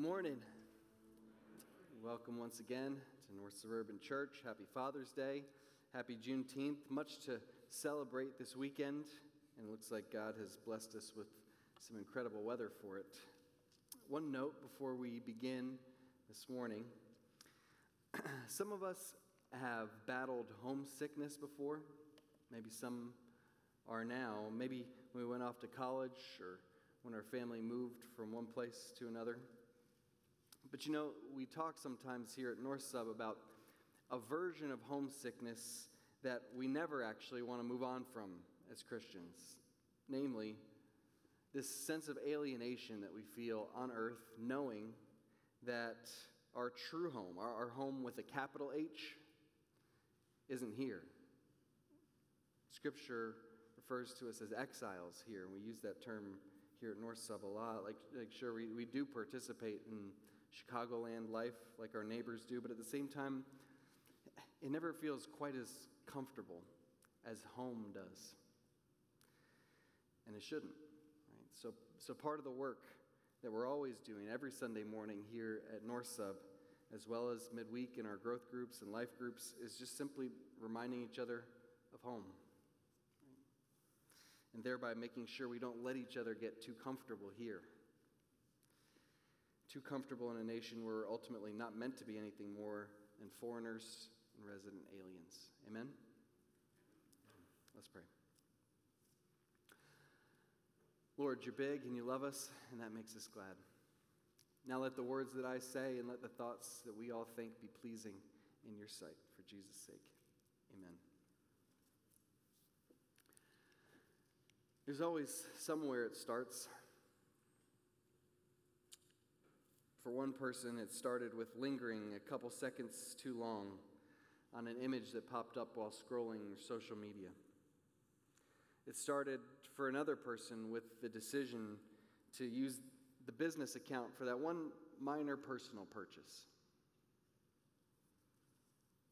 morning. Welcome once again to North Suburban Church. Happy Father's Day. Happy Juneteenth. Much to celebrate this weekend, and it looks like God has blessed us with some incredible weather for it. One note before we begin this morning some of us have battled homesickness before. Maybe some are now. Maybe when we went off to college or when our family moved from one place to another. But you know, we talk sometimes here at North Sub about a version of homesickness that we never actually want to move on from as Christians. Namely, this sense of alienation that we feel on earth, knowing that our true home, our, our home with a capital H, isn't here. Scripture refers to us as exiles here, and we use that term here at North Sub a lot. Like, like sure, we, we do participate in Chicagoland life like our neighbors do, but at the same time, it never feels quite as comfortable as home does. And it shouldn't. Right? So, so part of the work that we're always doing every Sunday morning here at North Sub, as well as midweek in our growth groups and life groups, is just simply reminding each other of home. And thereby making sure we don't let each other get too comfortable here too comfortable in a nation where we're ultimately not meant to be anything more than foreigners and resident aliens. Amen? Let's pray. Lord, you're big and you love us, and that makes us glad. Now let the words that I say and let the thoughts that we all think be pleasing in your sight for Jesus' sake. Amen. There's always somewhere it starts. For one person, it started with lingering a couple seconds too long on an image that popped up while scrolling social media. It started for another person with the decision to use the business account for that one minor personal purchase.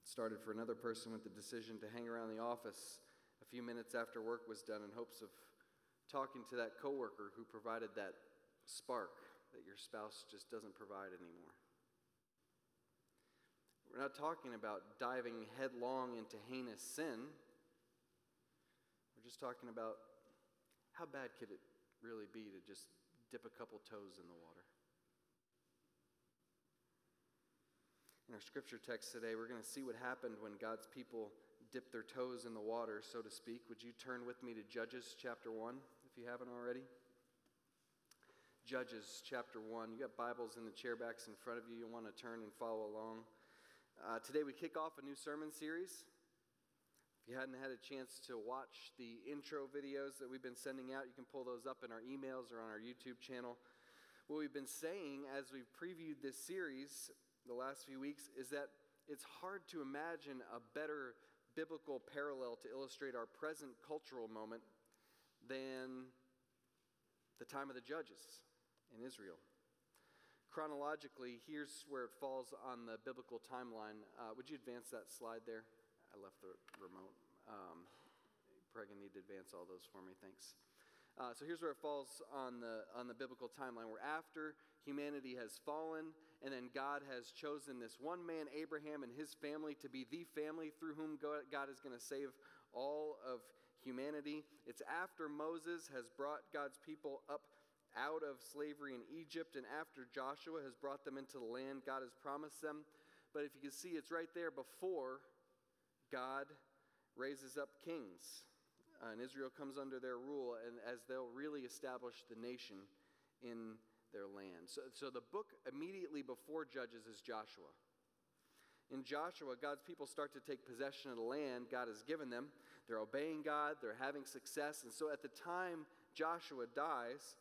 It started for another person with the decision to hang around the office a few minutes after work was done in hopes of talking to that coworker who provided that spark that your spouse just doesn't provide anymore. We're not talking about diving headlong into heinous sin. We're just talking about how bad could it really be to just dip a couple toes in the water. In our scripture text today, we're going to see what happened when God's people dipped their toes in the water, so to speak. Would you turn with me to Judges chapter 1 if you haven't already? Judges chapter 1. You got Bibles in the chairbacks in front of you. You want to turn and follow along. Uh, today we kick off a new sermon series. If you hadn't had a chance to watch the intro videos that we've been sending out, you can pull those up in our emails or on our YouTube channel. What we've been saying as we've previewed this series the last few weeks is that it's hard to imagine a better biblical parallel to illustrate our present cultural moment than the time of the judges in Israel. Chronologically, here's where it falls on the biblical timeline. Uh, would you advance that slide there? I left the remote. Um, probably need to advance all those for me. Thanks. Uh, so here's where it falls on the on the biblical timeline. We're after humanity has fallen, and then God has chosen this one man, Abraham, and his family to be the family through whom God is going to save all of humanity. It's after Moses has brought God's people up out of slavery in Egypt, and after Joshua has brought them into the land God has promised them. But if you can see, it's right there before God raises up kings. Uh, and Israel comes under their rule, and as they'll really establish the nation in their land. So, so the book immediately before Judges is Joshua. In Joshua, God's people start to take possession of the land God has given them. They're obeying God, they're having success. And so at the time Joshua dies,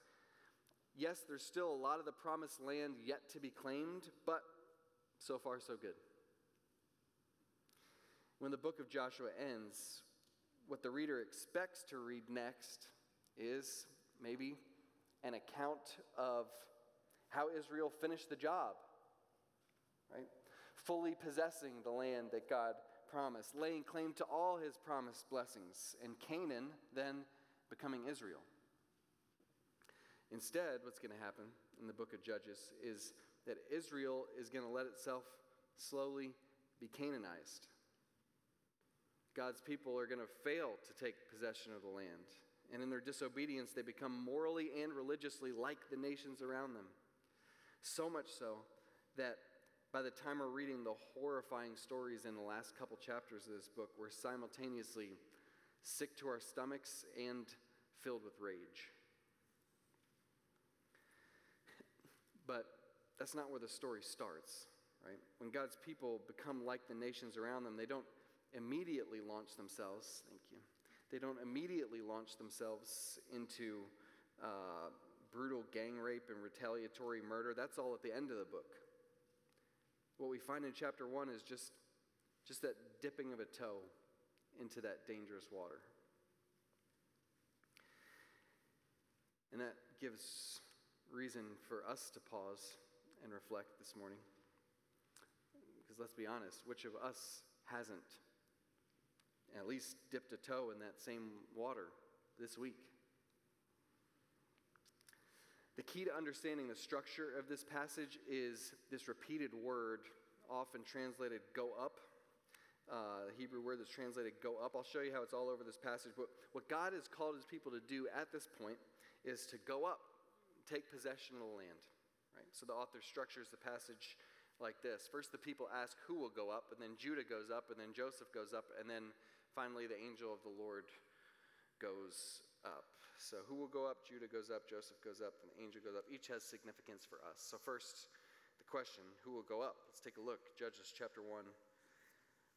yes, there's still a lot of the promised land yet to be claimed, but so far, so good. When the book of Joshua ends, what the reader expects to read next is maybe an account of how Israel finished the job, right? Fully possessing the land that God promised, laying claim to all his promised blessings, and Canaan then becoming Israel. Instead, what's going to happen in the book of Judges is that Israel is going to let itself slowly be Canaanized. God's people are going to fail to take possession of the land. And in their disobedience, they become morally and religiously like the nations around them. So much so that by the time we're reading the horrifying stories in the last couple chapters of this book, we're simultaneously sick to our stomachs and filled with rage. But that's not where the story starts, right? When God's people become like the nations around them, they don't immediately launch themselves, thank you, they don't immediately launch themselves into uh, brutal gang rape and retaliatory murder. That's all at the end of the book. What we find in chapter one is just, just that dipping of a toe into that dangerous water. And that gives reason for us to pause and reflect this morning. Because let's be honest, which of us hasn't at least dipped a toe in that same water this week? The key to understanding the structure of this passage is this repeated word, often translated go up. Uh, the Hebrew word that's translated go up. I'll show you how it's all over this passage. But what God has called his people to do at this point is to go up, take possession of the land. Right? So the author structures the passage like this. First, the people ask who will go up, and then Judah goes up, and then Joseph goes up, and then finally the angel of the Lord goes up. So who will go up? Judah goes up, Joseph goes up, and the angel goes up. Each has significance for us. So, first, the question who will go up? Let's take a look. Judges chapter 1,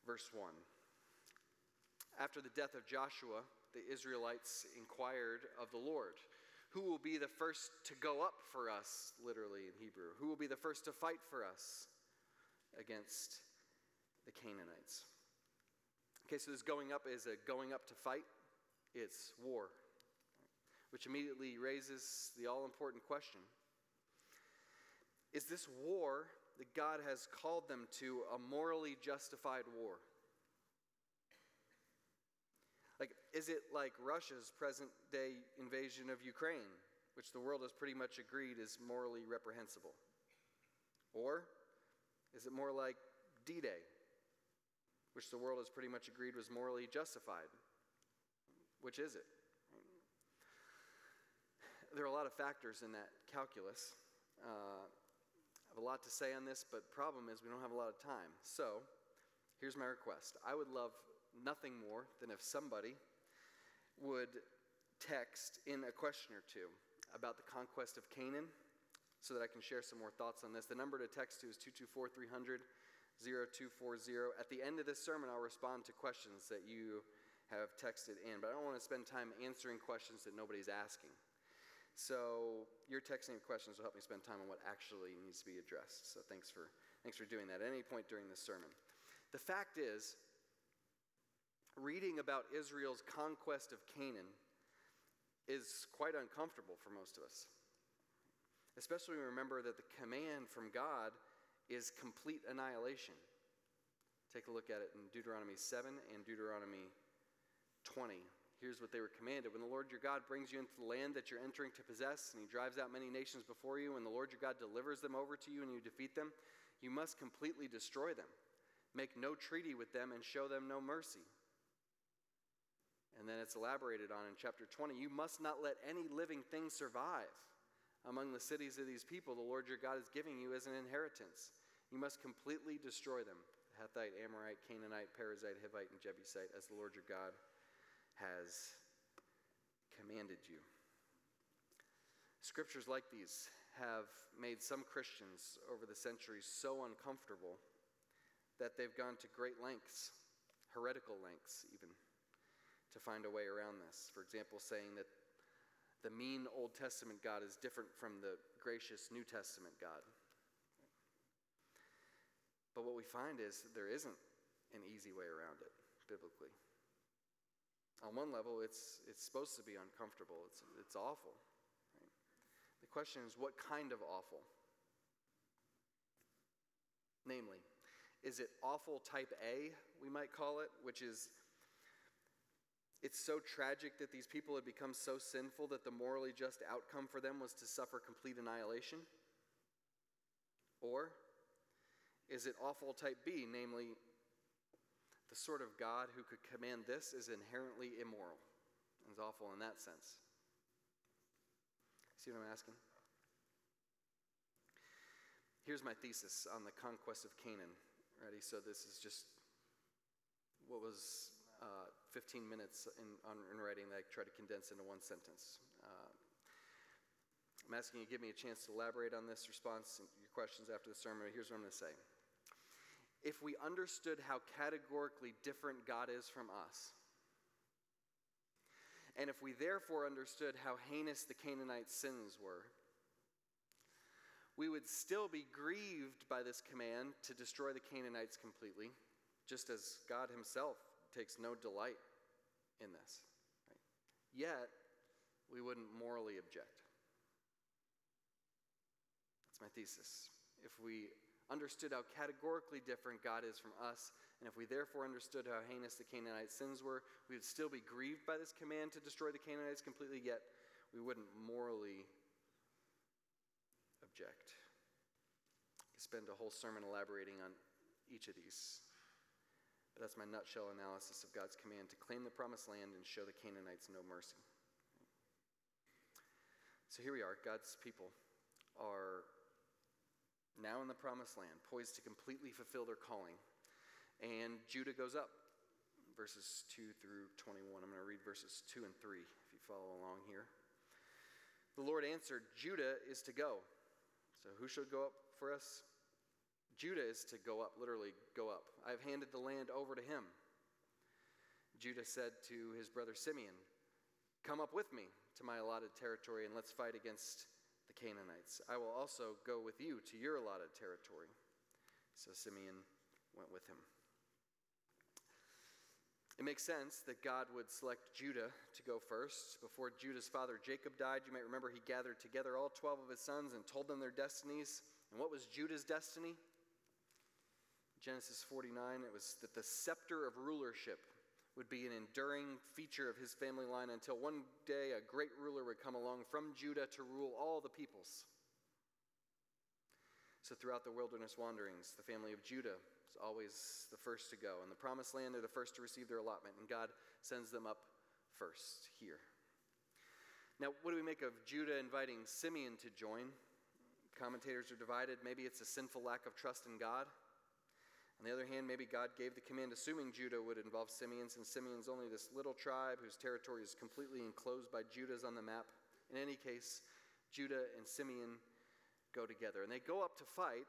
verse 1. After the death of Joshua, the Israelites inquired of the Lord who will be the first to go up for us, literally in Hebrew? Who will be the first to fight for us against the Canaanites? Okay, so this going up is a going up to fight, it's war, which immediately raises the all important question Is this war that God has called them to a morally justified war? Like, is it like Russia's present day invasion of Ukraine, which the world has pretty much agreed is morally reprehensible? Or is it more like D Day, which the world has pretty much agreed was morally justified? Which is it? There are a lot of factors in that calculus. Uh, I have a lot to say on this, but problem is we don't have a lot of time. So, here's my request. I would love nothing more than if somebody would text in a question or two about the conquest of Canaan so that I can share some more thoughts on this. The number to text to is 224 300 0240. At the end of this sermon, I'll respond to questions that you have texted in, but I don't want to spend time answering questions that nobody's asking. So your texting of questions will help me spend time on what actually needs to be addressed. So thanks for, thanks for doing that at any point during this sermon. The fact is, reading about Israel's conquest of Canaan is quite uncomfortable for most of us. Especially when we remember that the command from God is complete annihilation. Take a look at it in Deuteronomy 7 and Deuteronomy 20. Here's what they were commanded When the Lord your God brings you into the land that you're entering to possess, and he drives out many nations before you, and the Lord your God delivers them over to you and you defeat them, you must completely destroy them. Make no treaty with them and show them no mercy. And then it's elaborated on in chapter 20. You must not let any living thing survive among the cities of these people the Lord your God is giving you as an inheritance. You must completely destroy them Hethite, Amorite, Canaanite, Perizzite, Hivite, and Jebusite, as the Lord your God has commanded you. Scriptures like these have made some Christians over the centuries so uncomfortable that they've gone to great lengths, heretical lengths even to find a way around this. For example, saying that the mean Old Testament God is different from the gracious New Testament God. But what we find is there isn't an easy way around it biblically. On one level, it's, it's supposed to be uncomfortable, it's, it's awful. Right? The question is, what kind of awful? Namely, is it awful type A, we might call it, which is it's so tragic that these people had become so sinful that the morally just outcome for them was to suffer complete annihilation? Or is it awful type B, namely, the sort of God who could command this is inherently immoral and is awful in that sense? See what I'm asking? Here's my thesis on the conquest of Canaan. Ready? So this is just what was uh, 15 minutes in, on, in writing that I tried to condense into one sentence. Uh, I'm asking you to give me a chance to elaborate on this response and your questions after the sermon. Here's what I'm going to say. If we understood how categorically different God is from us, and if we therefore understood how heinous the Canaanite sins were, we would still be grieved by this command to destroy the Canaanites completely, just as God Himself takes no delight in this. Right? Yet, we wouldn't morally object. That's my thesis. If we understood how categorically different God is from us, and if we therefore understood how heinous the Canaanite sins were, we would still be grieved by this command to destroy the Canaanites completely, yet we wouldn't morally object. I could spend a whole sermon elaborating on each of these. That's my nutshell analysis of God's command to claim the promised land and show the Canaanites no mercy. So here we are. God's people are now in the promised land, poised to completely fulfill their calling. And Judah goes up, verses 2 through 21. I'm going to read verses 2 and 3 if you follow along here. The Lord answered, Judah is to go. So who should go up for us? Judah is to go up, literally go up. I've handed the land over to him. Judah said to his brother Simeon, Come up with me to my allotted territory and let's fight against the Canaanites. I will also go with you to your allotted territory. So Simeon went with him. It makes sense that God would select Judah to go first. Before Judah's father Jacob died, you might remember he gathered together all 12 of his sons and told them their destinies. And what was Judah's destiny? Genesis 49, it was that the scepter of rulership would be an enduring feature of his family line until one day a great ruler would come along from Judah to rule all the peoples. So, throughout the wilderness wanderings, the family of Judah is always the first to go. In the promised land, they're the first to receive their allotment, and God sends them up first here. Now, what do we make of Judah inviting Simeon to join? Commentators are divided. Maybe it's a sinful lack of trust in God. On the other hand, maybe God gave the command assuming Judah would involve Simeon, since Simeon's only this little tribe whose territory is completely enclosed by Judah's on the map. In any case, Judah and Simeon go together. And they go up to fight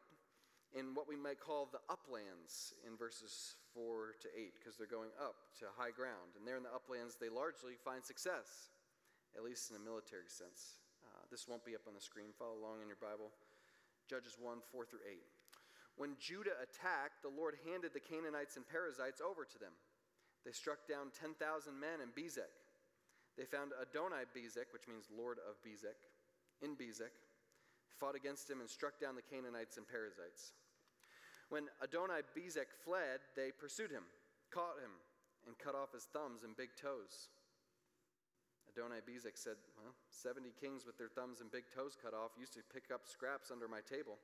in what we might call the uplands in verses 4 to 8, because they're going up to high ground. And there in the uplands, they largely find success, at least in a military sense. Uh, this won't be up on the screen. Follow along in your Bible. Judges 1 4 through 8. When Judah attacked, the Lord handed the Canaanites and Perizzites over to them. They struck down 10,000 men in Bezek. They found Adonai Bezek, which means Lord of Bezek, in Bezek, fought against him and struck down the Canaanites and Perizzites. When Adonai Bezek fled, they pursued him, caught him, and cut off his thumbs and big toes. Adonai Bezek said, Well, 70 kings with their thumbs and big toes cut off used to pick up scraps under my table.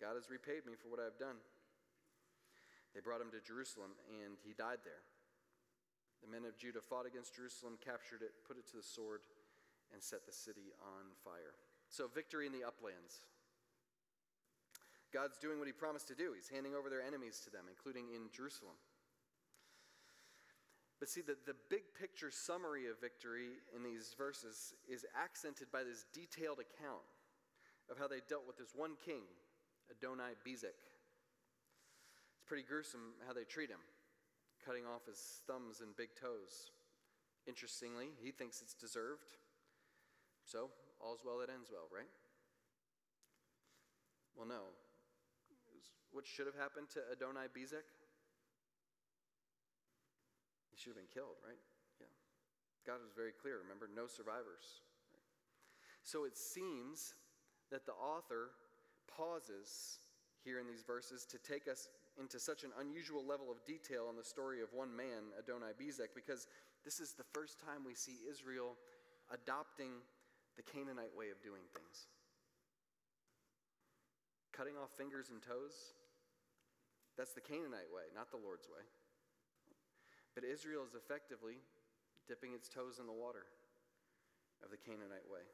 God has repaid me for what I have done. They brought him to Jerusalem, and he died there. The men of Judah fought against Jerusalem, captured it, put it to the sword, and set the city on fire. So, victory in the uplands. God's doing what he promised to do. He's handing over their enemies to them, including in Jerusalem. But see, the, the big picture summary of victory in these verses is accented by this detailed account of how they dealt with this one king, Adonai Bezek. It's pretty gruesome how they treat him, cutting off his thumbs and big toes. Interestingly, he thinks it's deserved. So, all's well that ends well, right? Well, no, what should have happened to Adonai Bezek? He should have been killed, right? Yeah. God was very clear. Remember, no survivors. Right? So it seems that the author pauses here in these verses to take us into such an unusual level of detail on the story of one man, Adonai Bezek, because this is the first time we see Israel adopting the Canaanite way of doing things cutting off fingers and toes. That's the Canaanite way, not the Lord's way. But Israel is effectively dipping its toes in the water of the Canaanite way.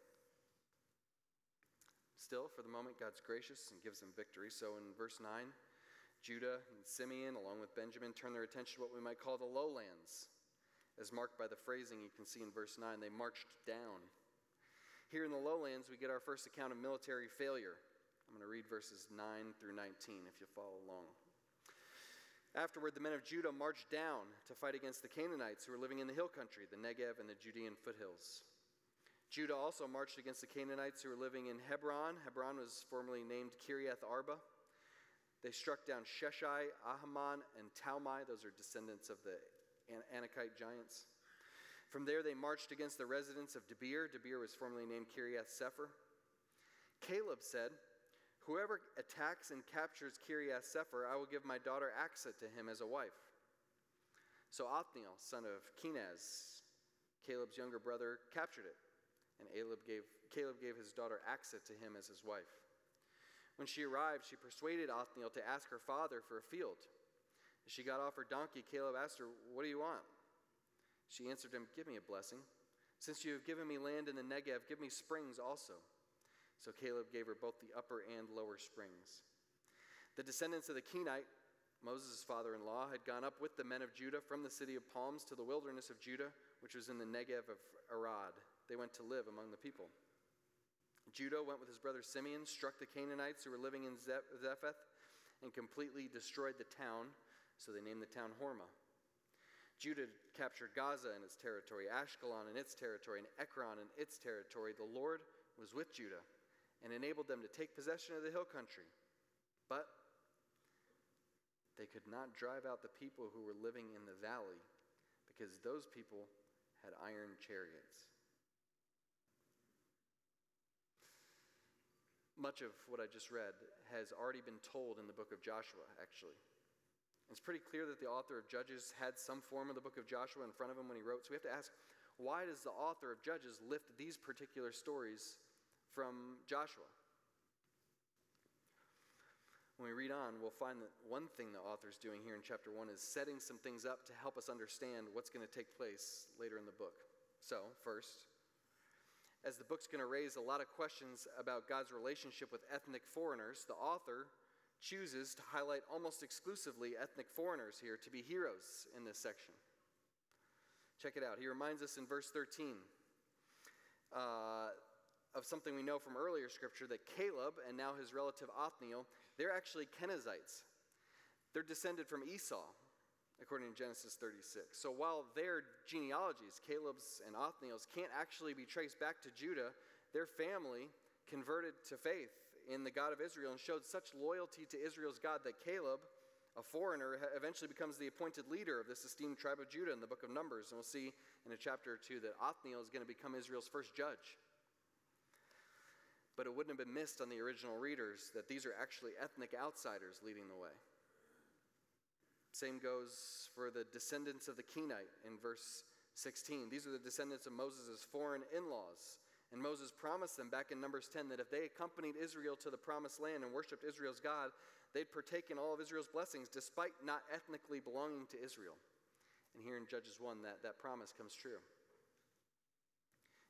Still, for the moment, God's gracious and gives them victory. So in verse 9, Judah and Simeon, along with Benjamin, turn their attention to what we might call the lowlands. As marked by the phrasing you can see in verse 9, they marched down. Here in the lowlands, we get our first account of military failure. I'm going to read verses 9 through 19 if you follow along. Afterward, the men of Judah marched down to fight against the Canaanites who were living in the hill country, the Negev and the Judean foothills. Judah also marched against the Canaanites who were living in Hebron. Hebron was formerly named Kiriath Arba. They struck down Sheshai, Ahiman, and Talmai. Those are descendants of the Anakite giants. From there, they marched against the residents of Debir. Debir was formerly named Kiriath Sefer. Caleb said, Whoever attacks and captures Kiriath Sefer, I will give my daughter Aksa to him as a wife. So Othniel, son of Kenaz, Caleb's younger brother, captured it, and gave, Caleb gave his daughter Aksa to him as his wife. When she arrived, she persuaded Othniel to ask her father for a field. As she got off her donkey, Caleb asked her, What do you want? She answered him, Give me a blessing. Since you have given me land in the Negev, give me springs also. So Caleb gave her both the upper and lower springs. The descendants of the Kenite, Moses' father in law, had gone up with the men of Judah from the city of palms to the wilderness of Judah, which was in the Negev of Arad. They went to live among the people. Judah went with his brother Simeon, struck the Canaanites who were living in Zephath, and completely destroyed the town, so they named the town Hormah. Judah captured Gaza and its territory, Ashkelon and its territory, and Ekron and its territory. The Lord was with Judah and enabled them to take possession of the hill country. But they could not drive out the people who were living in the valley because those people had iron chariots. Much of what I just read has already been told in the book of Joshua, actually. It's pretty clear that the author of Judges had some form of the book of Joshua in front of him when he wrote. So we have to ask why does the author of Judges lift these particular stories from Joshua. When we read on, we'll find that one thing the author's doing here in chapter 1 is setting some things up to help us understand what's going to take place later in the book. So, first, as the book's going to raise a lot of questions about God's relationship with ethnic foreigners, the author chooses to highlight almost exclusively ethnic foreigners here to be heroes in this section. Check it out. He reminds us in verse 13 uh, of something we know from earlier scripture that Caleb and now his relative Othniel, they're actually Kenizzites. They're descended from Esau, according to Genesis 36. So while their genealogies, Caleb's and Othniel's, can't actually be traced back to Judah, their family converted to faith in the God of Israel and showed such loyalty to Israel's God that Caleb, a foreigner, eventually becomes the appointed leader of this esteemed tribe of Judah in the book of Numbers. And we'll see in a chapter or two that Othniel is going to become Israel's first judge. But it wouldn't have been missed on the original readers that these are actually ethnic outsiders leading the way. Same goes for the descendants of the Kenite in verse 16. These are the descendants of Moses' foreign in laws. And Moses promised them back in Numbers 10 that if they accompanied Israel to the promised land and worshiped Israel's God, they'd partake in all of Israel's blessings despite not ethnically belonging to Israel. And here in Judges 1, that, that promise comes true.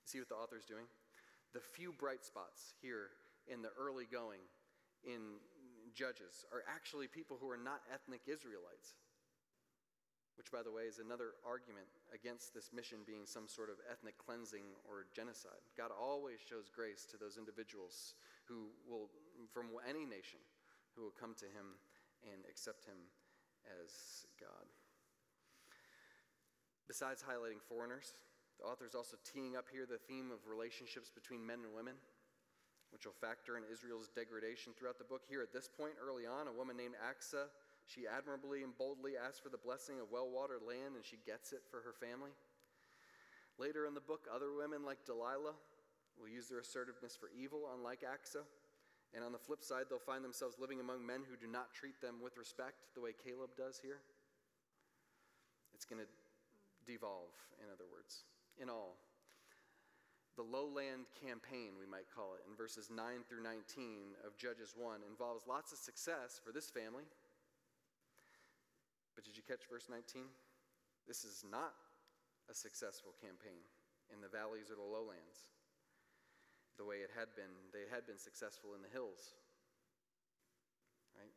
You see what the author's doing? the few bright spots here in the early going in Judges are actually people who are not ethnic Israelites. Which, by the way, is another argument against this mission being some sort of ethnic cleansing or genocide. God always shows grace to those individuals who will, from any nation, who will come to Him and accept Him as God. Besides highlighting foreigners, the author is also teeing up here the theme of relationships between men and women, which will factor in Israel's degradation throughout the book. Here at this point, early on, a woman named Aksa, she admirably and boldly asks for the blessing of well watered land, and she gets it for her family. Later in the book, other women like Delilah will use their assertiveness for evil, unlike Aksa. And on the flip side, they'll find themselves living among men who do not treat them with respect the way Caleb does here. It's going to devolve, in other words in all. The lowland campaign, we might call it, in verses 9 through 19 of Judges 1, involves lots of success for this family. But did you catch verse 19? This is not a successful campaign in the valleys or the lowlands the way it had been. They had been successful in the hills. Right?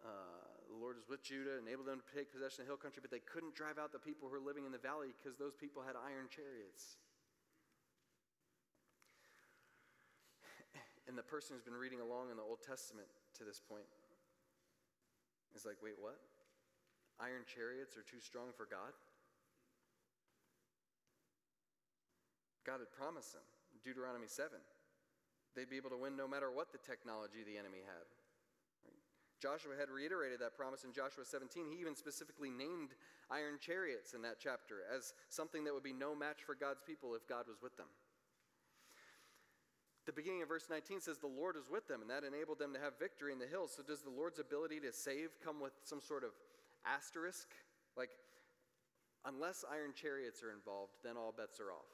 Uh, the Lord was with Judah, enabled them to take possession of the hill country, but they couldn't drive out the people who were living in the valley because those people had iron chariots. And the person who's been reading along in the Old Testament to this point is like, wait, what? Iron chariots are too strong for God? God had promised them, Deuteronomy 7. They'd be able to win no matter what the technology the enemy had. Joshua had reiterated that promise in Joshua 17. He even specifically named iron chariots in that chapter as something that would be no match for God's people if God was with them. The beginning of verse 19 says, The Lord is with them, and that enabled them to have victory in the hills. So, does the Lord's ability to save come with some sort of asterisk? Like, unless iron chariots are involved, then all bets are off.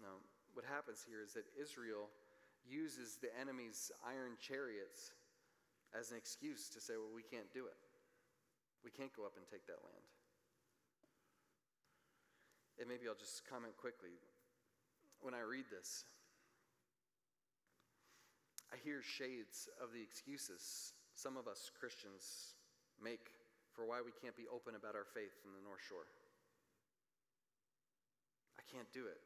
No, what happens here is that Israel uses the enemy's iron chariots as an excuse to say, well, we can't do it. We can't go up and take that land. And maybe I'll just comment quickly when I read this, I hear shades of the excuses some of us Christians make for why we can't be open about our faith in the North Shore. I can't do it.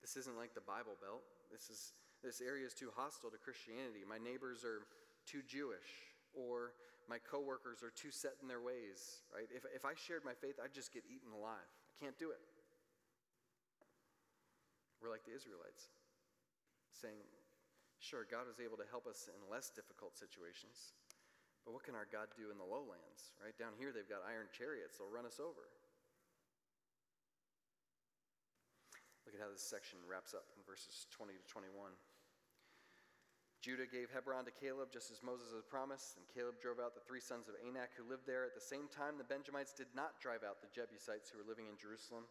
This isn't like the Bible Belt. This is this area is too hostile to Christianity. My neighbors are too Jewish, or my coworkers are too set in their ways. Right? If if I shared my faith, I'd just get eaten alive. I can't do it. We're like the Israelites, saying, Sure, God is able to help us in less difficult situations, but what can our God do in the lowlands? Right? Down here, they've got iron chariots, they'll run us over. Look at how this section wraps up in verses 20 to 21. Judah gave Hebron to Caleb just as Moses had promised, and Caleb drove out the three sons of Anak who lived there. At the same time, the Benjamites did not drive out the Jebusites who were living in Jerusalem.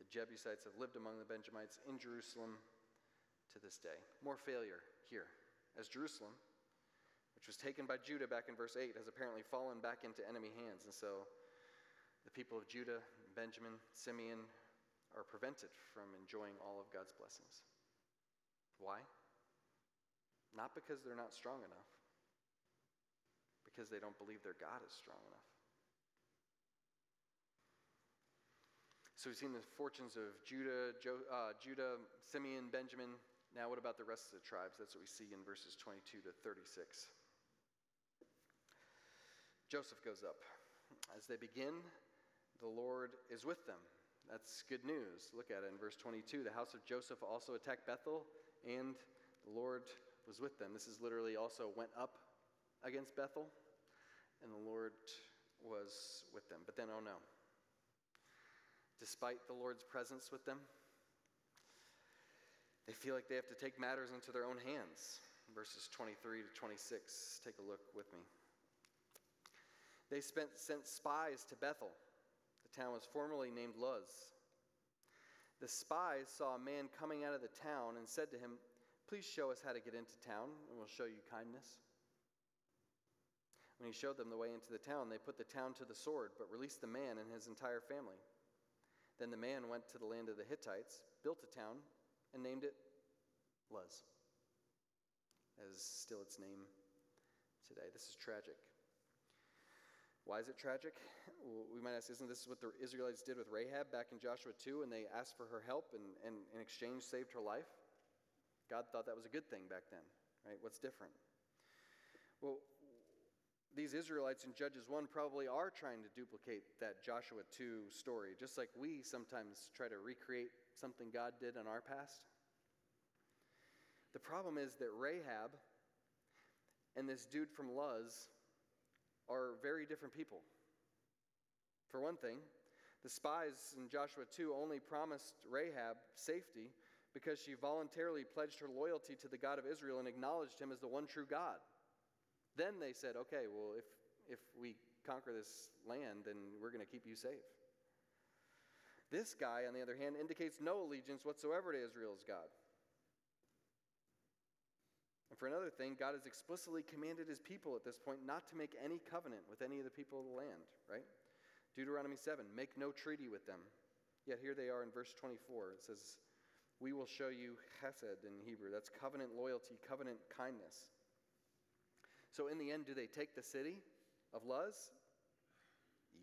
The Jebusites have lived among the Benjamites in Jerusalem to this day. More failure here, as Jerusalem, which was taken by Judah back in verse 8, has apparently fallen back into enemy hands. And so the people of Judah, Benjamin, Simeon are prevented from enjoying all of God's blessings. Why? Not because they're not strong enough, because they don't believe their God is strong enough. So we've seen the fortunes of Judah, jo, uh, Judah, Simeon, Benjamin. Now, what about the rest of the tribes? That's what we see in verses 22 to 36. Joseph goes up. As they begin, the Lord is with them. That's good news. Look at it in verse 22. The house of Joseph also attacked Bethel, and the Lord was with them. This is literally also went up against Bethel, and the Lord was with them. But then, oh no despite the Lord's presence with them. They feel like they have to take matters into their own hands. Verses 23 to 26. Take a look with me. They spent, sent spies to Bethel. The town was formerly named Luz. The spies saw a man coming out of the town and said to him, Please show us how to get into town, and we'll show you kindness. When he showed them the way into the town, they put the town to the sword, but released the man and his entire family. Then the man went to the land of the Hittites, built a town, and named it Luz, as still its name today. This is tragic. Why is it tragic? We might ask, isn't this what the Israelites did with Rahab back in Joshua 2 and they asked for her help and, and in exchange saved her life? God thought that was a good thing back then, right? What's different? Well, these Israelites in Judges 1 probably are trying to duplicate that Joshua 2 story, just like we sometimes try to recreate something God did in our past. The problem is that Rahab and this dude from Luz are very different people. For one thing, the spies in Joshua 2 only promised Rahab safety because she voluntarily pledged her loyalty to the God of Israel and acknowledged him as the one true God. Then they said, okay, well, if, if we conquer this land, then we're going to keep you safe. This guy, on the other hand, indicates no allegiance whatsoever to Israel's God. And for another thing, God has explicitly commanded his people at this point not to make any covenant with any of the people of the land, right? Deuteronomy 7 make no treaty with them. Yet here they are in verse 24. It says, We will show you chesed in Hebrew. That's covenant loyalty, covenant kindness. So, in the end, do they take the city of Luz?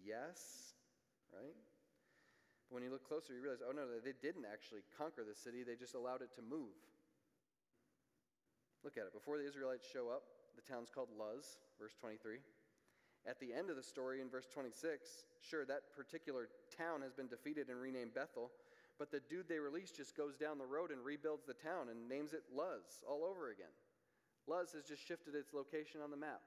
Yes, right? But when you look closer, you realize, oh no, they didn't actually conquer the city, they just allowed it to move. Look at it. Before the Israelites show up, the town's called Luz, verse 23. At the end of the story, in verse 26, sure, that particular town has been defeated and renamed Bethel, but the dude they released just goes down the road and rebuilds the town and names it Luz all over again. Luz has just shifted its location on the map.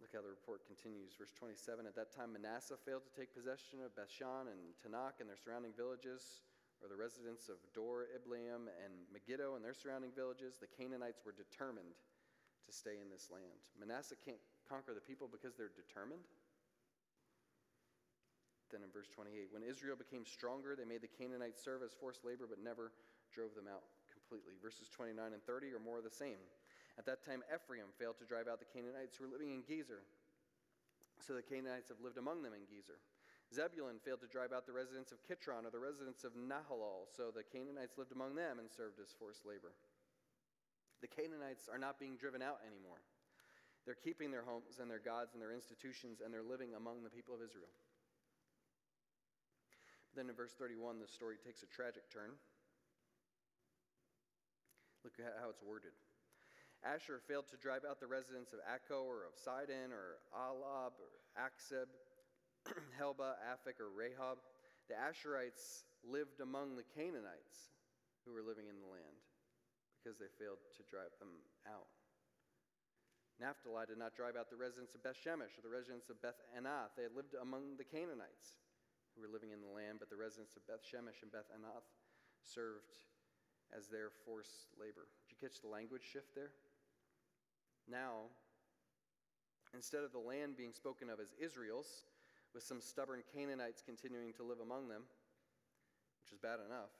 Look how the report continues. Verse 27 At that time, Manasseh failed to take possession of Bethshan and Taanach and their surrounding villages, or the residents of Dor, Ibleam, and Megiddo and their surrounding villages. The Canaanites were determined to stay in this land. Manasseh can't conquer the people because they're determined. Then in verse 28, when Israel became stronger, they made the Canaanites serve as forced labor but never drove them out completely. Verses 29 and 30 are more of the same. At that time, Ephraim failed to drive out the Canaanites who were living in Gezer. So the Canaanites have lived among them in Gezer. Zebulun failed to drive out the residents of Kitron or the residents of Nahalal, so the Canaanites lived among them and served as forced labor. The Canaanites are not being driven out anymore. They're keeping their homes and their gods and their institutions, and they're living among the people of Israel. Then in verse 31, the story takes a tragic turn. Look at how it's worded. Asher failed to drive out the residents of Akko or of Sidon or Ahlab or Achzib, Helba, Aphek, or Rehob. The Asherites lived among the Canaanites who were living in the land because they failed to drive them out. Naphtali did not drive out the residents of Beth Shemesh or the residents of Beth Anath. They lived among the Canaanites who were living in the land, but the residents of Beth Shemesh and Beth Anath served as their forced labor. Did you catch the language shift there? Now, instead of the land being spoken of as Israel's, with some stubborn Canaanites continuing to live among them, which is bad enough,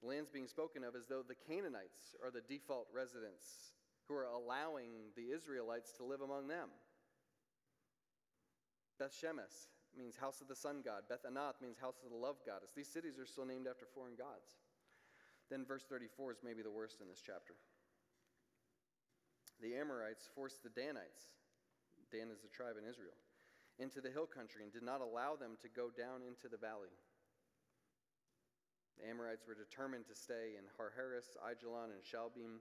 the land's being spoken of as though the Canaanites are the default residents who are allowing the Israelites to live among them. Beth Shemesh means house of the sun god. Beth Anath means house of the love goddess. These cities are still named after foreign gods. Then verse 34 is maybe the worst in this chapter the Amorites forced the Danites, Dan is a tribe in Israel, into the hill country and did not allow them to go down into the valley. The Amorites were determined to stay in Har-heres, Aijalon, and Shalbim.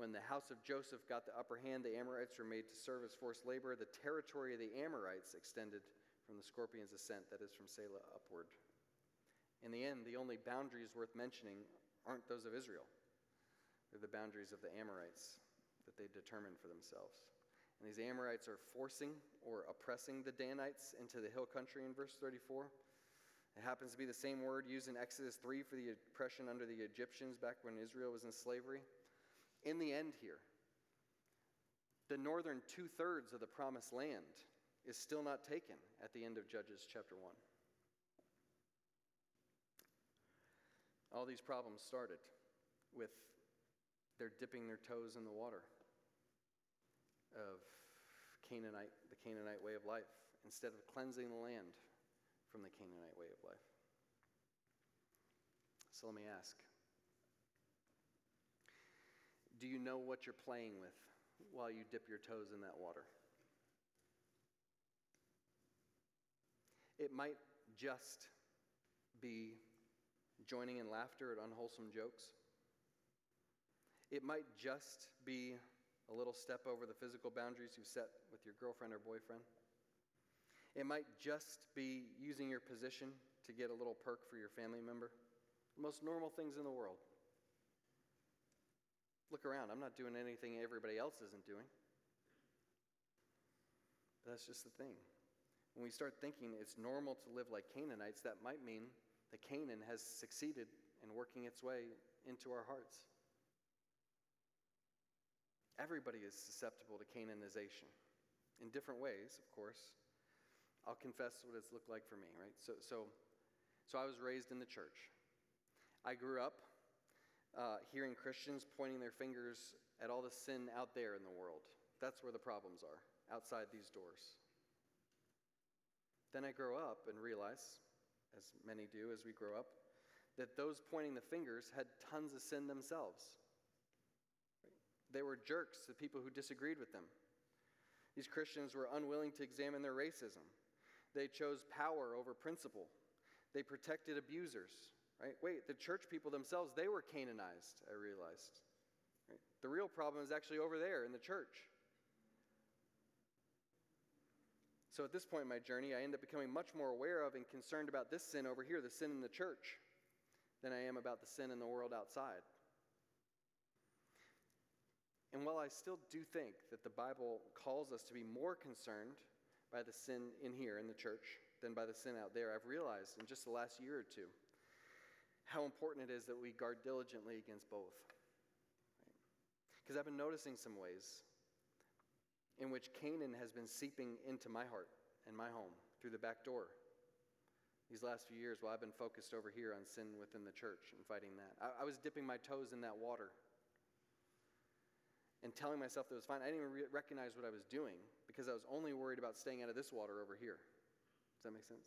When the house of Joseph got the upper hand, the Amorites were made to serve as forced labor. The territory of the Amorites extended from the scorpion's ascent, that is, from Selah upward. In the end, the only boundaries worth mentioning aren't those of Israel, they're the boundaries of the Amorites that they determined for themselves. And these Amorites are forcing or oppressing the Danites into the hill country in verse 34. It happens to be the same word used in Exodus 3 for the oppression under the Egyptians back when Israel was in slavery. In the end, here, the northern two thirds of the promised land is still not taken at the end of Judges chapter 1. All these problems started with their dipping their toes in the water of Canaanite, the Canaanite way of life, instead of cleansing the land from the Canaanite way of life. So let me ask Do you know what you're playing with while you dip your toes in that water? It might just be joining in laughter at unwholesome jokes. It might just be a little step over the physical boundaries you've set with your girlfriend or boyfriend. It might just be using your position to get a little perk for your family member. The most normal things in the world. Look around. I'm not doing anything everybody else isn't doing. But that's just the thing. When we start thinking it's normal to live like Canaanites, that might mean that Canaan has succeeded in working its way into our hearts. Everybody is susceptible to Canaanization in different ways, of course. I'll confess what it's looked like for me, right? So, so, so I was raised in the church. I grew up uh, hearing Christians pointing their fingers at all the sin out there in the world. That's where the problems are, outside these doors. Then I grow up and realize, as many do as we grow up, that those pointing the fingers had tons of sin themselves. They were jerks to people who disagreed with them. These Christians were unwilling to examine their racism. They chose power over principle. They protected abusers. Right? Wait, the church people themselves, they were Canaanized, I realized. Right? The real problem is actually over there in the church. So at this point in my journey, I end up becoming much more aware of and concerned about this sin over here, the sin in the church, than I am about the sin in the world outside. And while I still do think that the Bible calls us to be more concerned by the sin in here in the church than by the sin out there, I've realized in just the last year or two how important it is that we guard diligently against both. Because right? I've been noticing some ways in which Canaan has been seeping into my heart and my home through the back door. These last few years, while I've been focused over here on sin within the church and fighting that, I, I was dipping my toes in that water and telling myself that it was fine. I didn't even re- recognize what I was doing because I was only worried about staying out of this water over here. Does that make sense?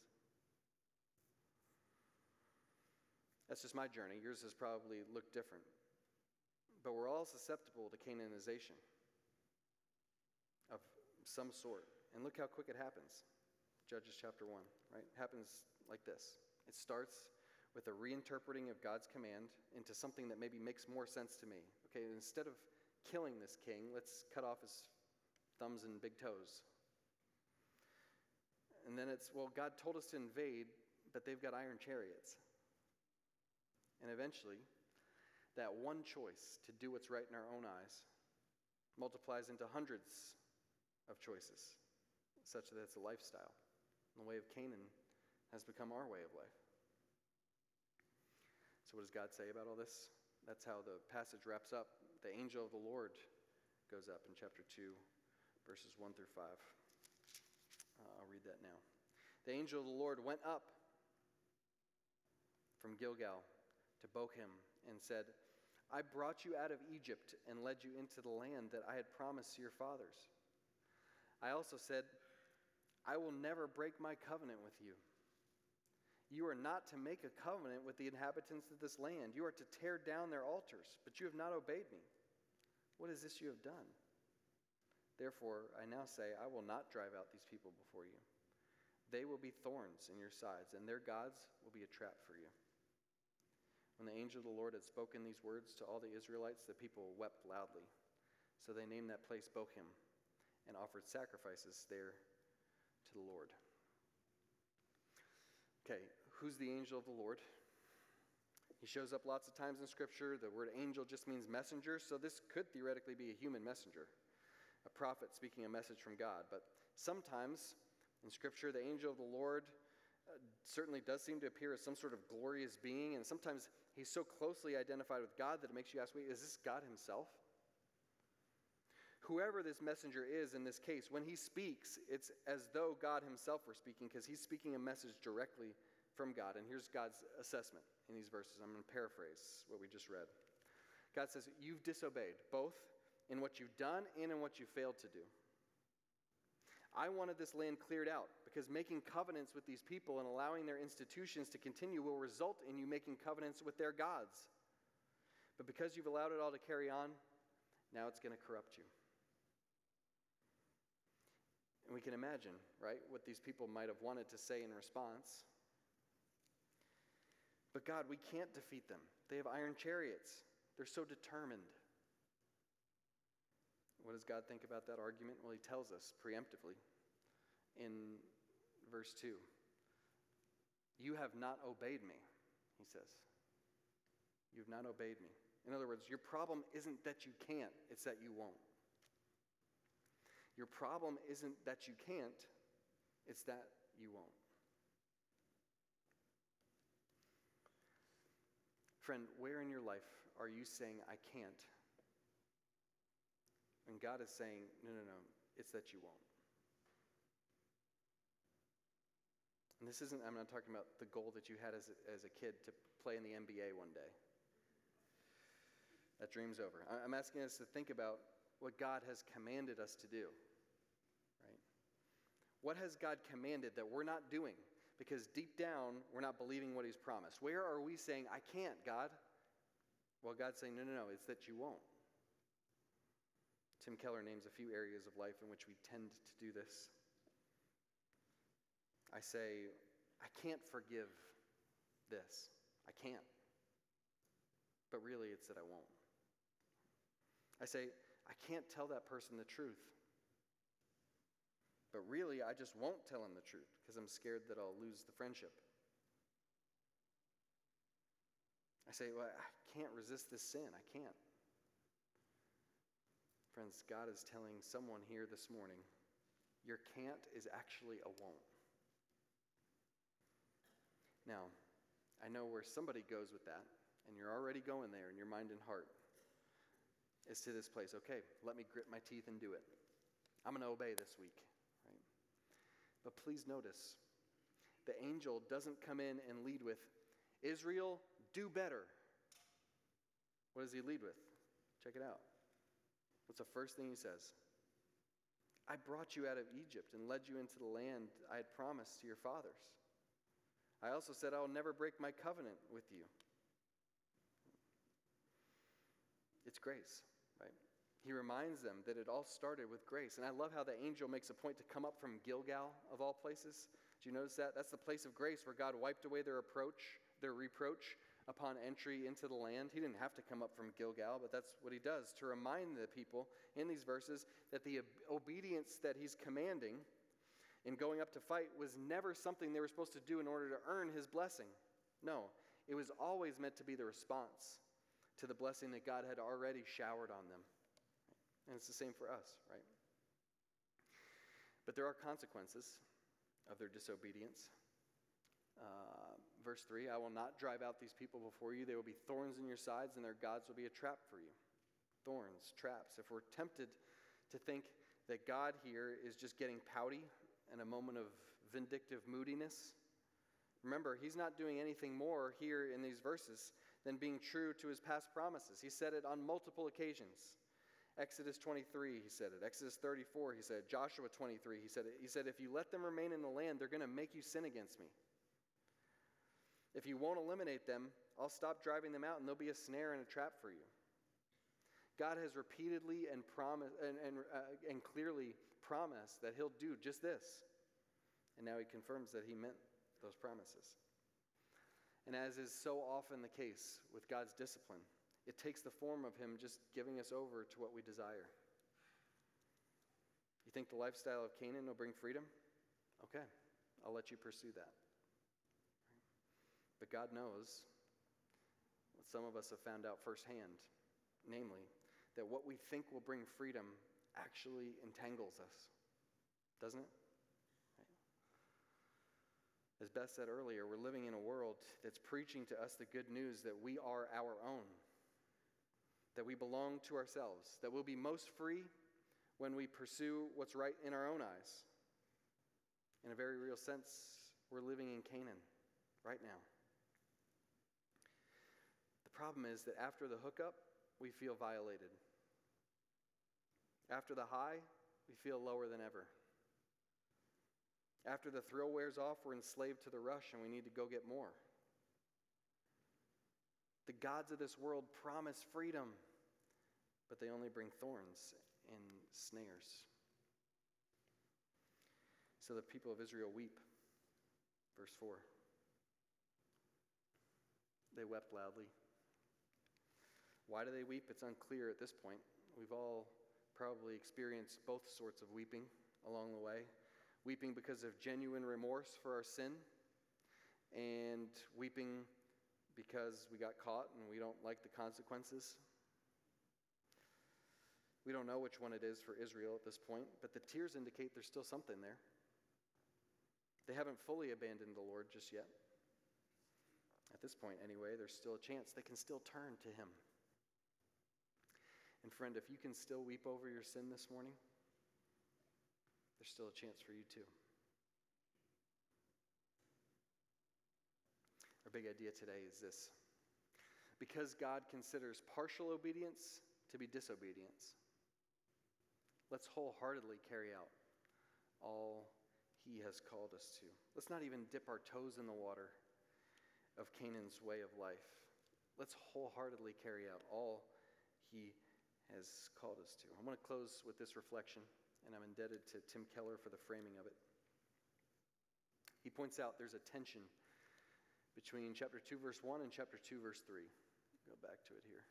That's just my journey. Yours has probably looked different. But we're all susceptible to Canaanization some sort. And look how quick it happens. Judges chapter 1, right? Happens like this. It starts with a reinterpreting of God's command into something that maybe makes more sense to me. Okay, instead of killing this king, let's cut off his thumbs and big toes. And then it's, well, God told us to invade, but they've got iron chariots. And eventually, that one choice to do what's right in our own eyes multiplies into hundreds of choices, such that it's a lifestyle. And the way of Canaan has become our way of life. So, what does God say about all this? That's how the passage wraps up the angel of the Lord goes up in chapter 2, verses 1 through 5. Uh, I'll read that now. The angel of the Lord went up from Gilgal to Bochim and said, I brought you out of Egypt and led you into the land that I had promised to your fathers. I also said, I will never break my covenant with you. You are not to make a covenant with the inhabitants of this land. You are to tear down their altars, but you have not obeyed me. What is this you have done? Therefore, I now say, I will not drive out these people before you. They will be thorns in your sides, and their gods will be a trap for you. When the angel of the Lord had spoken these words to all the Israelites, the people wept loudly. So they named that place Bochim and offered sacrifices there to the Lord. Okay, who's the angel of the Lord? He shows up lots of times in Scripture. The word angel just means messenger, so this could theoretically be a human messenger, a prophet speaking a message from God. But sometimes in Scripture, the angel of the Lord uh, certainly does seem to appear as some sort of glorious being, and sometimes he's so closely identified with God that it makes you ask, wait, is this God himself? Whoever this messenger is in this case, when he speaks, it's as though God himself were speaking because he's speaking a message directly from God. And here's God's assessment in these verses. I'm going to paraphrase what we just read. God says, You've disobeyed, both in what you've done and in what you failed to do. I wanted this land cleared out because making covenants with these people and allowing their institutions to continue will result in you making covenants with their gods. But because you've allowed it all to carry on, now it's going to corrupt you. And we can imagine, right, what these people might have wanted to say in response. But God, we can't defeat them. They have iron chariots, they're so determined. What does God think about that argument? Well, He tells us preemptively in verse 2. You have not obeyed me, He says. You've not obeyed me. In other words, your problem isn't that you can't, it's that you won't. Your problem isn't that you can't, it's that you won't. Friend, where in your life are you saying, I can't? And God is saying, no, no, no, it's that you won't. And this isn't, I'm not talking about the goal that you had as a, as a kid to play in the NBA one day. That dream's over. I'm asking us to think about what God has commanded us to do. Right? What has God commanded that we're not doing? Because deep down, we're not believing what He's promised. Where are we saying, I can't, God? Well, God's saying, no, no, no, it's that you won't. Tim Keller names a few areas of life in which we tend to do this. I say, I can't forgive this. I can't. But really, it's that I won't. I say, I can't tell that person the truth. But really, I just won't tell him the truth because I'm scared that I'll lose the friendship. I say, well, I can't resist this sin. I can't. Friends, God is telling someone here this morning, your can't is actually a won't. Now, I know where somebody goes with that, and you're already going there in your mind and heart, is to this place. Okay, let me grit my teeth and do it. I'm going to obey this week. Right? But please notice, the angel doesn't come in and lead with, Israel, do better. What does he lead with? Check it out. What's the first thing he says? I brought you out of Egypt and led you into the land I had promised to your fathers. I also said, I will never break my covenant with you. It's grace? He reminds them that it all started with grace. And I love how the angel makes a point to come up from Gilgal, of all places. Do you notice that? That's the place of grace where God wiped away their approach, their reproach upon entry into the land. He didn't have to come up from Gilgal, but that's what he does to remind the people in these verses that the obedience that he's commanding in going up to fight was never something they were supposed to do in order to earn his blessing. No, it was always meant to be the response to the blessing that God had already showered on them. And it's the same for us, right? But there are consequences of their disobedience. Uh, verse 3 I will not drive out these people before you. They will be thorns in your sides, and their gods will be a trap for you. Thorns, traps. If we're tempted to think that God here is just getting pouty and a moment of vindictive moodiness. Remember, he's not doing anything more here in these verses than being true to his past promises. He said it on multiple occasions. Exodus 23, he said it. Exodus 34, he said. Joshua 23, he said it. He said, If you let them remain in the land, they're going to make you sin against me. If you won't eliminate them, I'll stop driving them out and there'll be a snare and a trap for you. God has repeatedly and, promise, and, and, uh, and clearly promised that he'll do just this. And now he confirms that he meant those promises. And as is so often the case with God's discipline, it takes the form of him just giving us over to what we desire. You think the lifestyle of Canaan will bring freedom? Okay, I'll let you pursue that. But God knows what some of us have found out firsthand, namely, that what we think will bring freedom actually entangles us, doesn't it? As Beth said earlier, we're living in a world that's preaching to us the good news that we are our own, that we belong to ourselves, that we'll be most free when we pursue what's right in our own eyes. In a very real sense, we're living in Canaan right now. The problem is that after the hookup, we feel violated. After the high, we feel lower than ever. After the thrill wears off, we're enslaved to the rush and we need to go get more. Gods of this world promise freedom, but they only bring thorns and snares. So the people of Israel weep. Verse 4. They wept loudly. Why do they weep? It's unclear at this point. We've all probably experienced both sorts of weeping along the way weeping because of genuine remorse for our sin, and weeping because we got caught and we don't like the consequences. We don't know which one it is for Israel at this point, but the tears indicate there's still something there. They haven't fully abandoned the Lord just yet. At this point, anyway, there's still a chance they can still turn to Him. And friend, if you can still weep over your sin this morning, there's still a chance for you too. Big idea today is this because God considers partial obedience to be disobedience, let's wholeheartedly carry out all He has called us to. Let's not even dip our toes in the water of Canaan's way of life. Let's wholeheartedly carry out all He has called us to. I want to close with this reflection, and I'm indebted to Tim Keller for the framing of it. He points out there's a tension between chapter 2, verse 1 and chapter 2, verse 3. Go back to it here.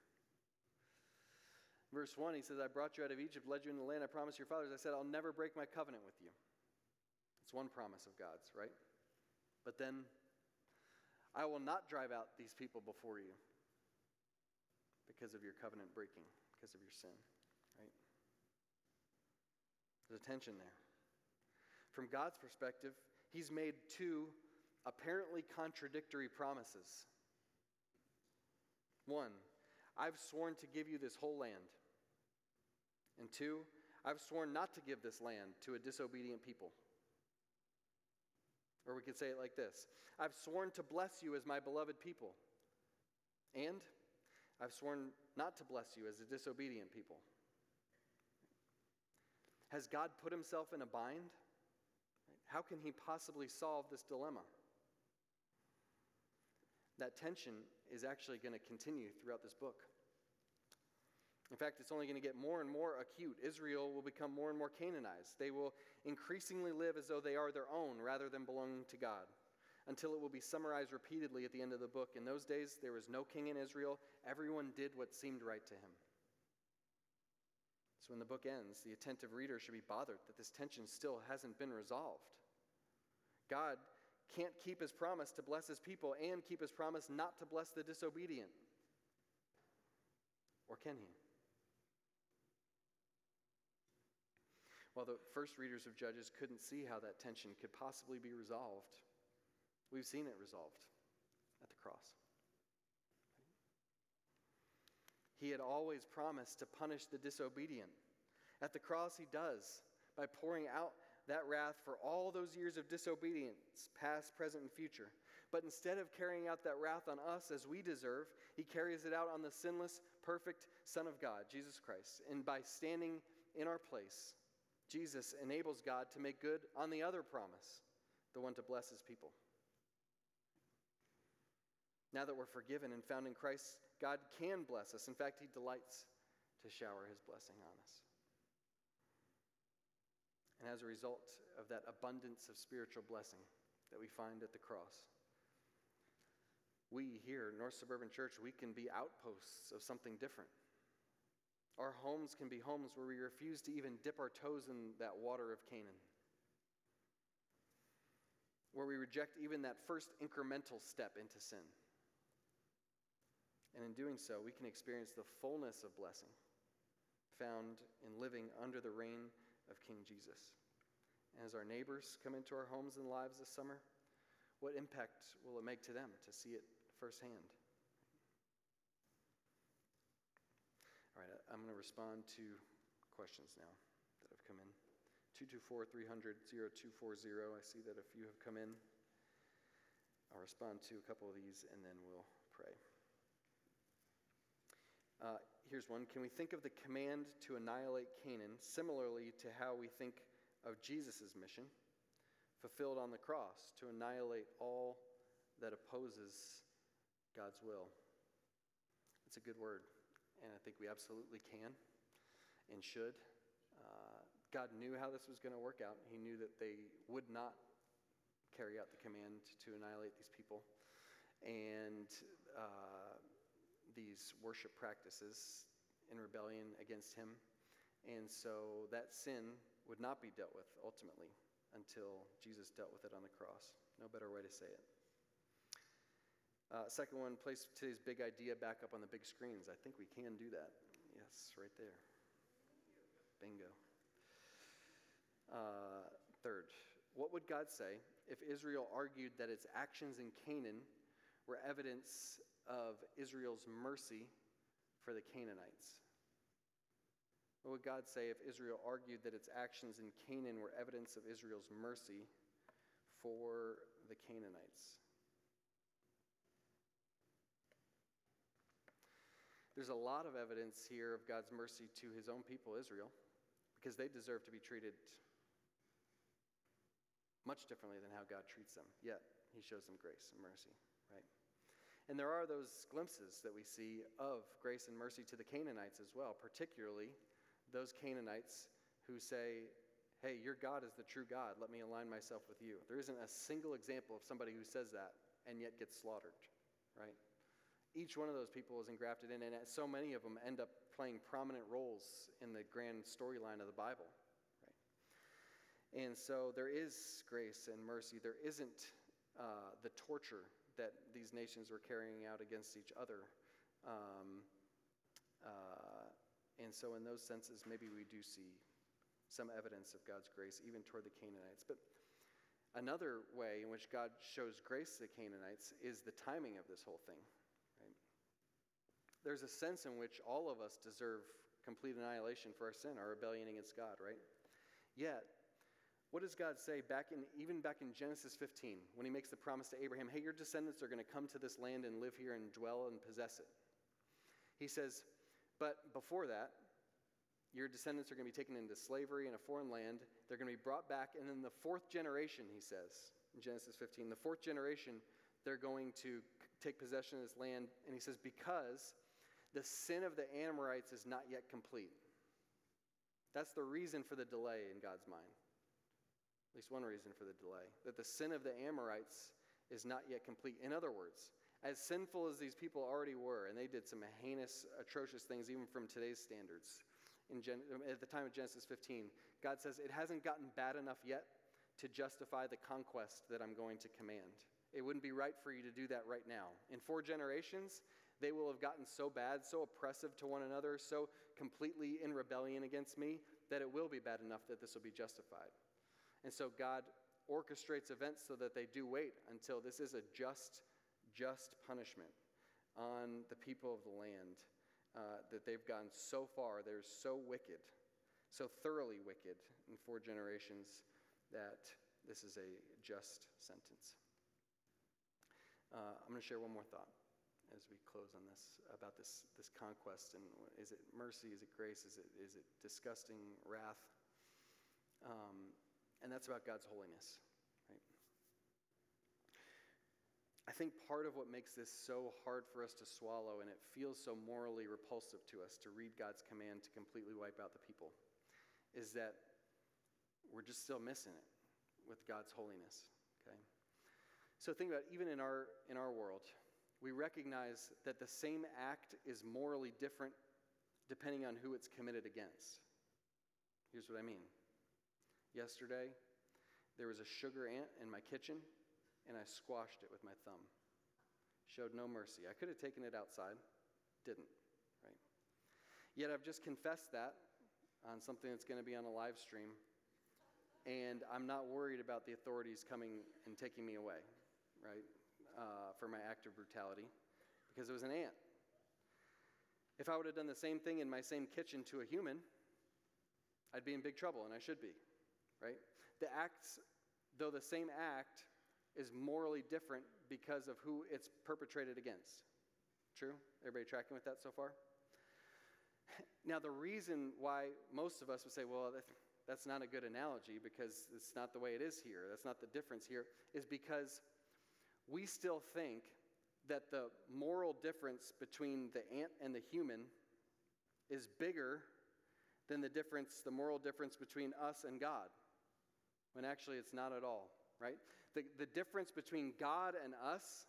Verse 1, he says, I brought you out of Egypt, led you into the land I promised your fathers. I said, I'll never break my covenant with you. It's one promise of God's, right? But then, I will not drive out these people before you because of your covenant breaking, because of your sin, right? There's a tension there. From God's perspective, He's made two apparently contradictory promises. One, I've sworn to give you this whole land. And two, I've sworn not to give this land to a disobedient people. Or we could say it like this I've sworn to bless you as my beloved people. And I've sworn not to bless you as a disobedient people. Has God put himself in a bind? How can he possibly solve this dilemma? That tension is actually going to continue throughout this book. In fact, it's only going to get more and more acute. Israel will become more and more Canaanized. They will increasingly live as though they are their own rather than belonging to God, until it will be summarized repeatedly at the end of the book. In those days, there was no king in Israel. Everyone did what seemed right to him. So when the book ends, the attentive reader should be bothered that this tension still hasn't been resolved. God can't keep his promise to bless his people and keep his promise not to bless the disobedient. Or can he? Well, the first readers of Judges couldn't see how that tension could possibly be resolved. We've seen it resolved at the cross. He had always promised to punish the disobedient. At the cross, he does by pouring out that wrath for all those years of disobedience, past, present, and future. But instead of carrying out that wrath on us as we deserve, he carries it out on the sinless, perfect Son of God, Jesus Christ. And by standing in our place, Jesus enables God to make good on the other promise, the one to bless his people. Now that we're forgiven and found in Christ, God can bless us. In fact, he delights to shower his blessing on us. And as a result of that abundance of spiritual blessing that we find at the cross, we here, North Suburban Church, we can be outposts of something different. Our homes can be homes where we refuse to even dip our toes in that water of Canaan, where we reject even that first incremental step into sin. And in doing so, we can experience the fullness of blessing found in living under the reign of King Jesus. And as our neighbors come into our homes and lives this summer, what impact will it make to them to see it firsthand? All right, I'm going to respond to questions now that have come in. 224 300 0240. I see that a few have come in. I'll respond to a couple of these and then we'll pray. Uh, here's one Can we think of the command to annihilate Canaan similarly to how we think of Jesus' mission fulfilled on the cross to annihilate all that opposes God's will? It's a good word, and I think we absolutely can and should. Uh, God knew how this was going to work out. He knew that they would not carry out the command to annihilate these people. And uh, these worship practices in rebellion against him. And so that sin would not be dealt with ultimately until Jesus dealt with it on the cross. No better way to say it. Uh, second one, place today's big idea back up on the big screens. I think we can do that. Yes, right there. Bingo. Uh, third, what would God say if Israel argued that its actions in Canaan were evidence of Israel's mercy for the Canaanites. What would God say if Israel argued that its actions in Canaan were evidence of Israel's mercy for the Canaanites? There's a lot of evidence here of God's mercy to his own people, Israel, because they deserve to be treated much differently than how God treats them. Yet, he shows them grace and mercy. And there are those glimpses that we see of grace and mercy to the Canaanites as well, particularly those Canaanites who say, Hey, your God is the true God. Let me align myself with you. There isn't a single example of somebody who says that and yet gets slaughtered, right? Each one of those people is engrafted in, and so many of them end up playing prominent roles in the grand storyline of the Bible, right? And so there is grace and mercy. There isn't uh, the torture that these nations were carrying out against each other. Um, uh, and so, in those senses, maybe we do see some evidence of God's grace even toward the Canaanites. But another way in which God shows grace to the Canaanites is the timing of this whole thing. Right? There's a sense in which all of us deserve complete annihilation for our sin, our rebellion against God, right? Yet, what does God say back in even back in Genesis 15 when he makes the promise to Abraham, "Hey, your descendants are going to come to this land and live here and dwell and possess it." He says, "But before that, your descendants are going to be taken into slavery in a foreign land. They're going to be brought back and in the fourth generation, he says in Genesis 15, the fourth generation, they're going to take possession of this land and he says because the sin of the Amorites is not yet complete." That's the reason for the delay in God's mind least one reason for the delay, that the sin of the Amorites is not yet complete. In other words, as sinful as these people already were, and they did some heinous, atrocious things even from today's standards, Gen- at the time of Genesis 15, God says, It hasn't gotten bad enough yet to justify the conquest that I'm going to command. It wouldn't be right for you to do that right now. In four generations, they will have gotten so bad, so oppressive to one another, so completely in rebellion against me, that it will be bad enough that this will be justified. And so God orchestrates events so that they do wait until this is a just, just punishment on the people of the land uh, that they've gone so far. They're so wicked, so thoroughly wicked in four generations that this is a just sentence. Uh, I'm going to share one more thought as we close on this about this, this conquest and is it mercy is it grace is it, is it disgusting wrath um, and that's about God's holiness. Right? I think part of what makes this so hard for us to swallow and it feels so morally repulsive to us to read God's command to completely wipe out the people is that we're just still missing it with God's holiness. Okay? So think about it, even in our in our world, we recognize that the same act is morally different depending on who it's committed against. Here's what I mean. Yesterday, there was a sugar ant in my kitchen, and I squashed it with my thumb. Showed no mercy. I could have taken it outside, didn't, right? Yet I've just confessed that on something that's going to be on a live stream, and I'm not worried about the authorities coming and taking me away, right, uh, for my act of brutality, because it was an ant. If I would have done the same thing in my same kitchen to a human, I'd be in big trouble, and I should be right? The acts, though the same act, is morally different because of who it's perpetrated against. True? Everybody tracking with that so far? Now, the reason why most of us would say, well, that's not a good analogy because it's not the way it is here, that's not the difference here, is because we still think that the moral difference between the ant and the human is bigger than the difference, the moral difference between us and God when actually it's not at all, right? The, the difference between God and us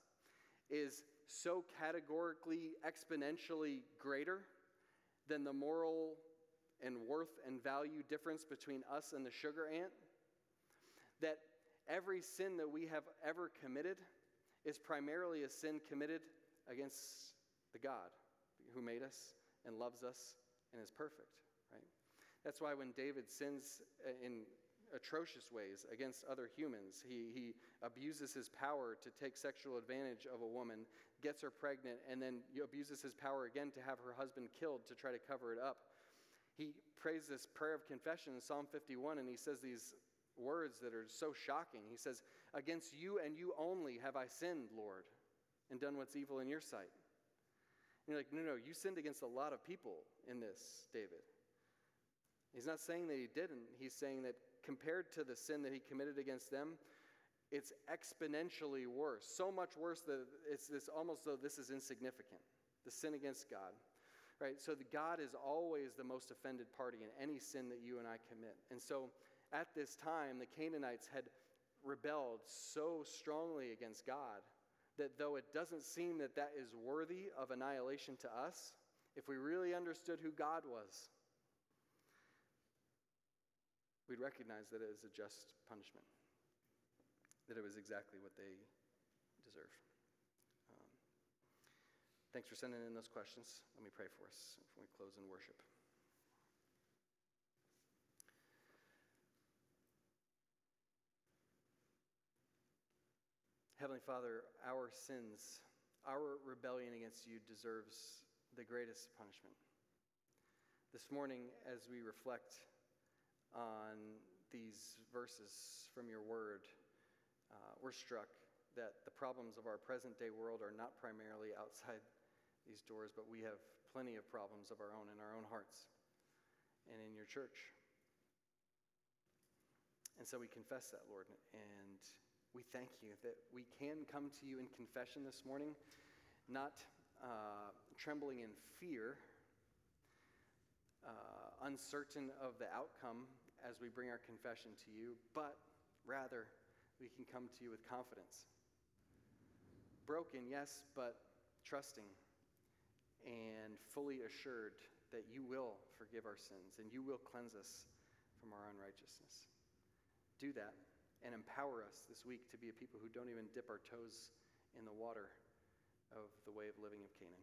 is so categorically, exponentially greater than the moral and worth and value difference between us and the sugar ant that every sin that we have ever committed is primarily a sin committed against the God who made us and loves us and is perfect, right? That's why when David sins uh, in atrocious ways against other humans. He, he abuses his power to take sexual advantage of a woman, gets her pregnant, and then abuses his power again to have her husband killed to try to cover it up. He prays this prayer of confession in Psalm 51, and he says these words that are so shocking. He says, Against you and you only have I sinned, Lord, and done what's evil in your sight. And you're like, no, no, you sinned against a lot of people in this, David. He's not saying that he didn't. He's saying that compared to the sin that he committed against them, it's exponentially worse. So much worse that it's this almost though this is insignificant. The sin against God. Right? So the God is always the most offended party in any sin that you and I commit. And so at this time, the Canaanites had rebelled so strongly against God that though it doesn't seem that that is worthy of annihilation to us, if we really understood who God was, we'd recognize that it is a just punishment, that it was exactly what they deserve. Um, thanks for sending in those questions. Let me pray for us before we close in worship. Heavenly Father, our sins, our rebellion against you deserves the greatest punishment. This morning, as we reflect on these verses from your word, uh, we're struck that the problems of our present day world are not primarily outside these doors, but we have plenty of problems of our own in our own hearts and in your church. And so we confess that, Lord, and we thank you that we can come to you in confession this morning, not uh, trembling in fear, uh, uncertain of the outcome as we bring our confession to you, but rather we can come to you with confidence. Broken, yes, but trusting and fully assured that you will forgive our sins and you will cleanse us from our unrighteousness. Do that and empower us this week to be a people who don't even dip our toes in the water of the way of living of Canaan.